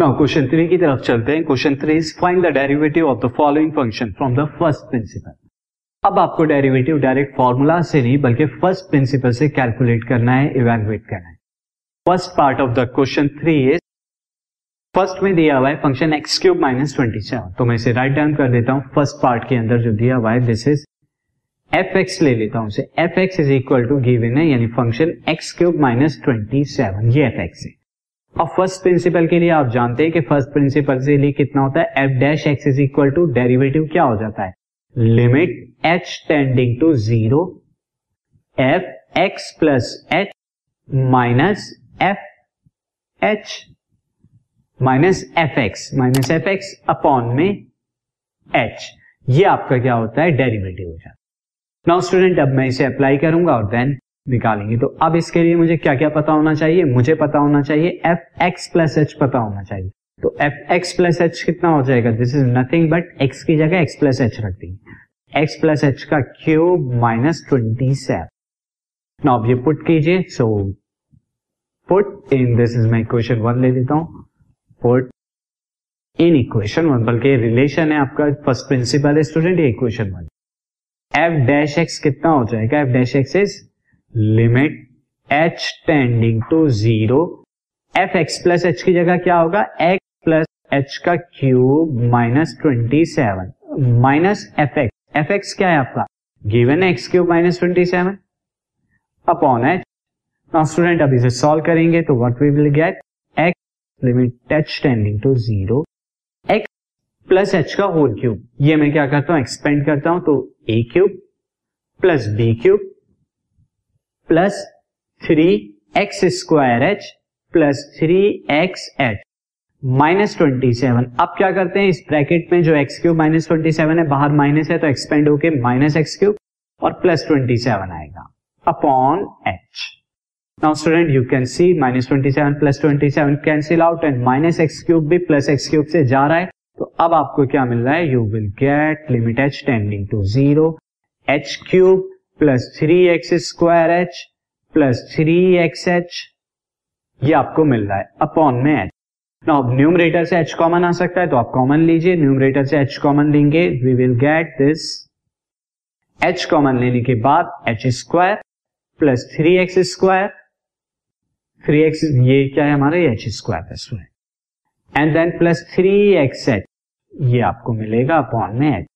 Now question three की तरफ़ चलते हैं. Question three is find the derivative of the following function from the first principle अब आपको डेरिवेटिव डायरेक्ट फॉर्मूला से नहीं, बल्कि फ़र्स्ट प्रिंसिपल से कैलकुलेट करना है इवेलुएट करना है. First part of the question three is first में दिया हुआ है function x cube minus twenty seven तो मैं इसे राइट डाउन कर देता हूँ. फ़र्स्ट पार्ट के अंदर जो दिया हुआ है दिस इज़ एफ़ एक्स ले लेता हूँ उसे f x is equal to given है, यानी function x cube minus twenty seven ये एफ़ एक्स है. अब फ़र्स्ट प्रिंसिपल के लिए आप जानते हैं कि फ़र्स्ट प्रिंसिपल से लिए कितना होता है? F dash x is equal to derivative क्या हो जाता है? Limit h tending to zero f x plus h minus f h minus f x minus f x upon में एच ये आपका क्या होता है? डेरिवेटिव हो जाता है। नाउ स्टूडेंट अब मैं इसे अप्लाई करूँगा और देन निकालेंगे। तो अब इसके लिए मुझे क्या क्या पता होना चाहिए? मुझे पता होना चाहिए एफ़ एक्स प्लस एच पता होना चाहिए। तो एफ़ एक्स प्लस एच कितना हो जाएगा? This is nothing but x की जगह एक्स प्लस एच रख दी एक्स प्लस एच का क्यूब माइनस ट्वेंटी सेवन अब ये पुट कीजिए। So put in this is my equation one ले देता हूँ। पुट इन इक्वेशन वन बल्कि रिलेशन है आपका फ़र्स्ट प्रिंसिपल स्टूडेंट ये equation one f dash x कितना हो जाएगा? F dash x is limit h tending to zero f x plus h की जगह क्या होगा? एक्स प्लस एच का cube minus twenty seven minus f x f x क्या है आपका? Given x cube minus twenty seven upon h now student अब इसे सॉल्व करेंगे तो what we will get x limit h tending to zero x plus h का whole cube ये मैं क्या करता हूँ? एक्सपेंड करता हूँ तो a cube plus b cube plus three x square h plus three x h minus twenty seven अब क्या करते हैं? इस ब्रैकेट में जो x cube minus twenty seven है, बाहर माइनस है तो एक्सपेंड होके माइनस एक्स क्यूब और प्लस ट्वेंटी सेवन आएगा upon h now student you can see minus twenty seven plus twenty seven cancel out and minus x cube भी plus x cube से जा रहा है। तो अब आपको क्या मिल रहा है? You will get limit h tending to zero h cube plus three x square h plus three x h, ये आपको मिल रहा है अपॉन में एच। ना अब न्यूमरेटर से एच कॉमन आ सकता है तो आप कॉमन लीजिए न्यूमरेटर से एच कॉमन लेंगे we will get this h common लेने के बाद h square plus three x square. Three x, ये क्या है हमारा? H square square and then plus three x h, ये आपको मिलेगा अपॉन में एच।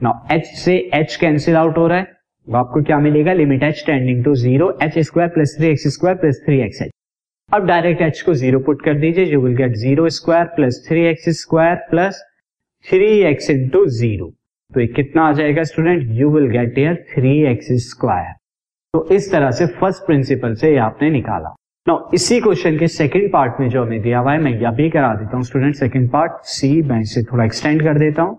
ना एच से एच कैंसिल आउट हो रहा है। आपको क्या मिलेगा? Limit h tending to zero h square plus three x square plus three x h अब डायरेक्ट एच को ज़ीरो पुट कर दीजिए you will get zero square plus three x square plus three x into zero तो ये कितना आ जाएगा student you will get year three x square तो इस तरह से फ़र्स्ट प्रिंसिपल से ये आपने निकाला। नो इसी क्वेश्चन के सेकंड पार्ट में जो हमें दिया हुआ है, मैं यह भी करा देता हूँ स्टूडेंट सेकंड पार्ट सी मैं इसे थोड़ा एक्सटेंड कर देता हूँ।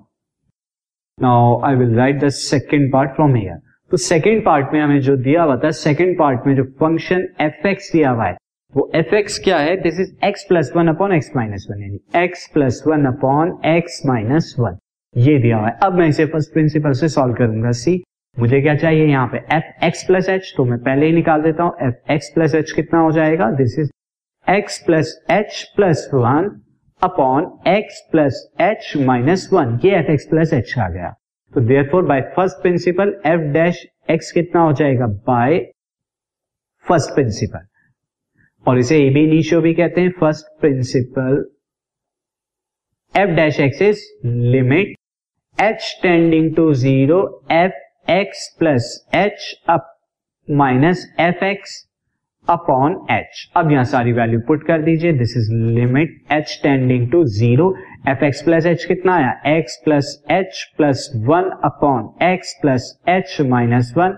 Now I will write the second part from here तो सेकेंड पार्ट में हमें जो दिया हुआ था सेकेंड पार्ट में जो फ़ंक्शन एफ़ एक्स दिया हुआ है, वो एफ़ एक्स क्या है? This is x plus one upon x minus one यानी x plus one upon x minus one ये दिया हुआ है। अब मैं इसे फ़र्स्ट प्रिंसिपल से सॉल्व करूँगा। सी मुझे क्या चाहिए यहाँ पे? एफ़ एक्स प्लस एच तो मैं पहले ही निकाल देता हूँ। एफ़ एक्स प्लस एच कितना हो जाएगा? This is x plus h plus one upon x plus h minus one ये एफ़ एक्स प्लस एच आ गया। तो therefore by first principle f dash x कितना हो जाएगा? बाय फ़र्स्ट प्रिंसिपल और इसे ए बी नीशो भी कहते हैं। First principle f dash x is limit h tending to zero f x plus h up minus f x upon h अब यहाँ सारी वैल्यू पुट कर दीजिए. This is limit h tending to zero f x plus h कितना आया? X plus h plus one upon x plus h minus one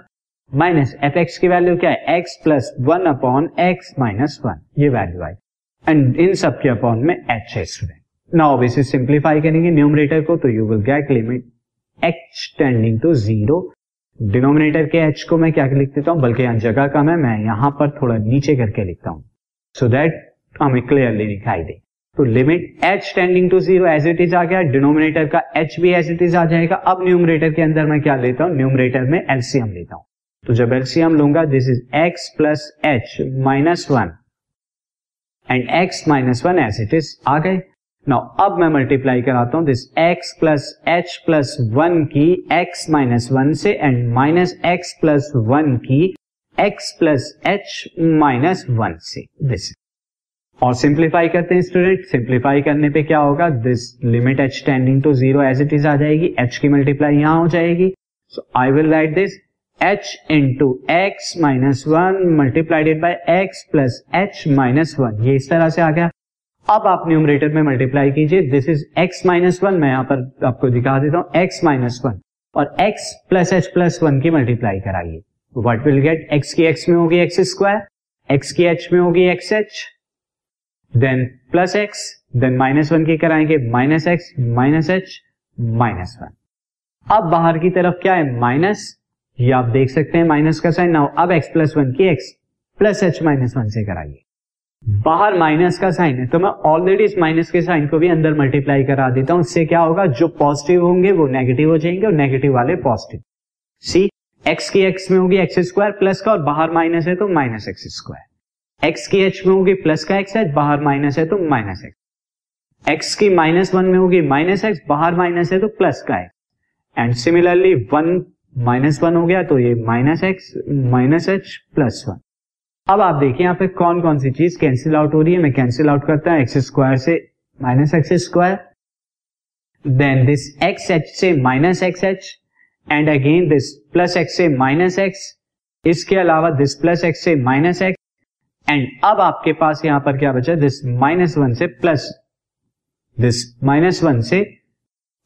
minus f x की value क्या है? X plus one upon x minus one ये value आई. And इन सब के अपॉन में एच है स्टूडेंट नाउ इसे सिंप्लीफाई करेंगे न्यूमरेटर को तो you will get limit h tending to zero denominator के एच को मैं क्या लिख देता हूँ? बल्कि यहाँ जगह कम है, मैं यहाँ पर थोड़ा नीचे करके लिखता हूँ। सो दैट हमें क्लियरली दिखाई दे। तो limit h tending to zero as it is आ गया। डिनोमिनेटर का एच भी एज इट इज़ आ जाएगा। अब न्यूमरेटर के अंदर मैं क्या लेता हूँ? न्यूमरेटर में एलसीएम लेता हूँ। तो जब एलसीएम लूँगा this is x plus h minus one and x minus one as it is आ गए। नाउ अब मैं मल्टीप्लाई कराता हूँ this x plus h plus one की x माइनस वन से and minus x plus one की x plus h minus one से this और सिंप्लीफाई करते हैं स्टूडेंट सिंप्लीफाई करने पे क्या होगा? This limit h tending to zero as it is आ जाएगी, h की मल्टीप्लाई यहाँ हो जाएगी। So I will write this h into x minus one multiplied by x plus h minus one ये इस तरह से आ गया। अब आप न्यूमरेटर में मल्टीप्लाई कीजिए। This is x minus one मैं यहाँ पर आपको दिखा देता हूँ। x माइनस वन और x plus h plus one की मल्टीप्लाई कराइए। वट विल गेट x की x में होगी एक्स स्क्वायर x की h में होगी x h then plus x then minus one की कराएँगे। Minus x minus h minus one अब बाहर की तरफ़ क्या है? माइनस ये आप देख सकते हैं माइनस का साइन नाउ अब एक्स प्लस वन की x plus h minus one से कराइए। बाहर माइनस का साइन है तो मैं ऑलरेडी इस माइनस के साइन को भी अंदर मल्टीप्लाई करा देता हूँ। इससे क्या होगा? जो पॉजिटिव होंगे, वो नेगेटिव हो जाएँगे और नेगेटिव वाले पॉजिटिव सी एक्स की एक्स में होगी एक्स स्क्वायर प्लस का और बाहर माइनस है तो माइनस एक्स स्क्वायर एक्स की एच में होगी प्लस का एक्स एच बाहर माइनस है तो माइनस एक्स एक्स की माइनस वन में होगी माइनस एक्स बाहर माइनस है तो प्लस का x and similarly one minus one हो गया तो ये minus x minus h plus one अब आप देखिए यहाँ पे कौन कौन सी चीज़ कैंसिल आउट हो रही है। मैं कैंसिल आउट करता हूँ। एक्स स्क्वायर से minus x square then this x h से minus x h and again this plus x से माइनस एक्स इसके अलावा दिस प्लस एक्स से माइनस एक्स एंड अब आपके पास यहाँ पर क्या बचा? दिस माइनस वन से प्लस दिस माइनस वन से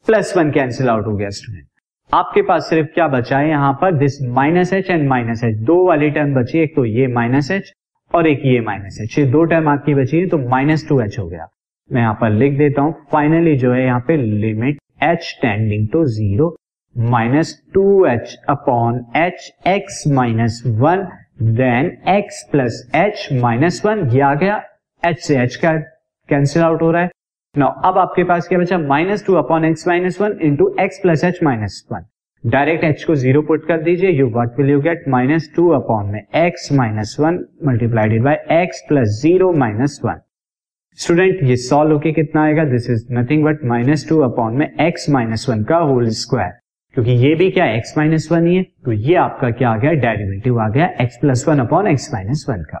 प्लस वन कैंसिल आउट हो गया स्टूडेंट आपके पास सिर्फ़ क्या बचा है यहाँ पर this minus h and minus h दो वाली टर्म बची, एक तो ये माइनस एच और एक ये माइनस एच ये दो टर्म आपकी बची है तो माइनस टू एच हो गया। मैं यहाँ पर लिख देता हूँ। फाइनली जो है, यहाँ पे limit h tending to zero minus two h upon h x minus one then x plus h minus one ये आ गया। एच से एच का कैंसिल आउट हो रहा है। नाउ अब आपके पास क्या बचा? Minus two upon x minus one into x plus h minus one direct h को ज़ीरो पुट कर दीजिए। You what will you get minus two upon में x minus one multiplied by x plus zero minus one student ये solve होके कितना आएगा? This is nothing but minus two upon में x minus one का whole square क्योंकि ये भी क्या एक्स माइनस वन ही है। तो ये आपका क्या आ गया? डेरिवेटिव आ गया x plus one upon x minus one का।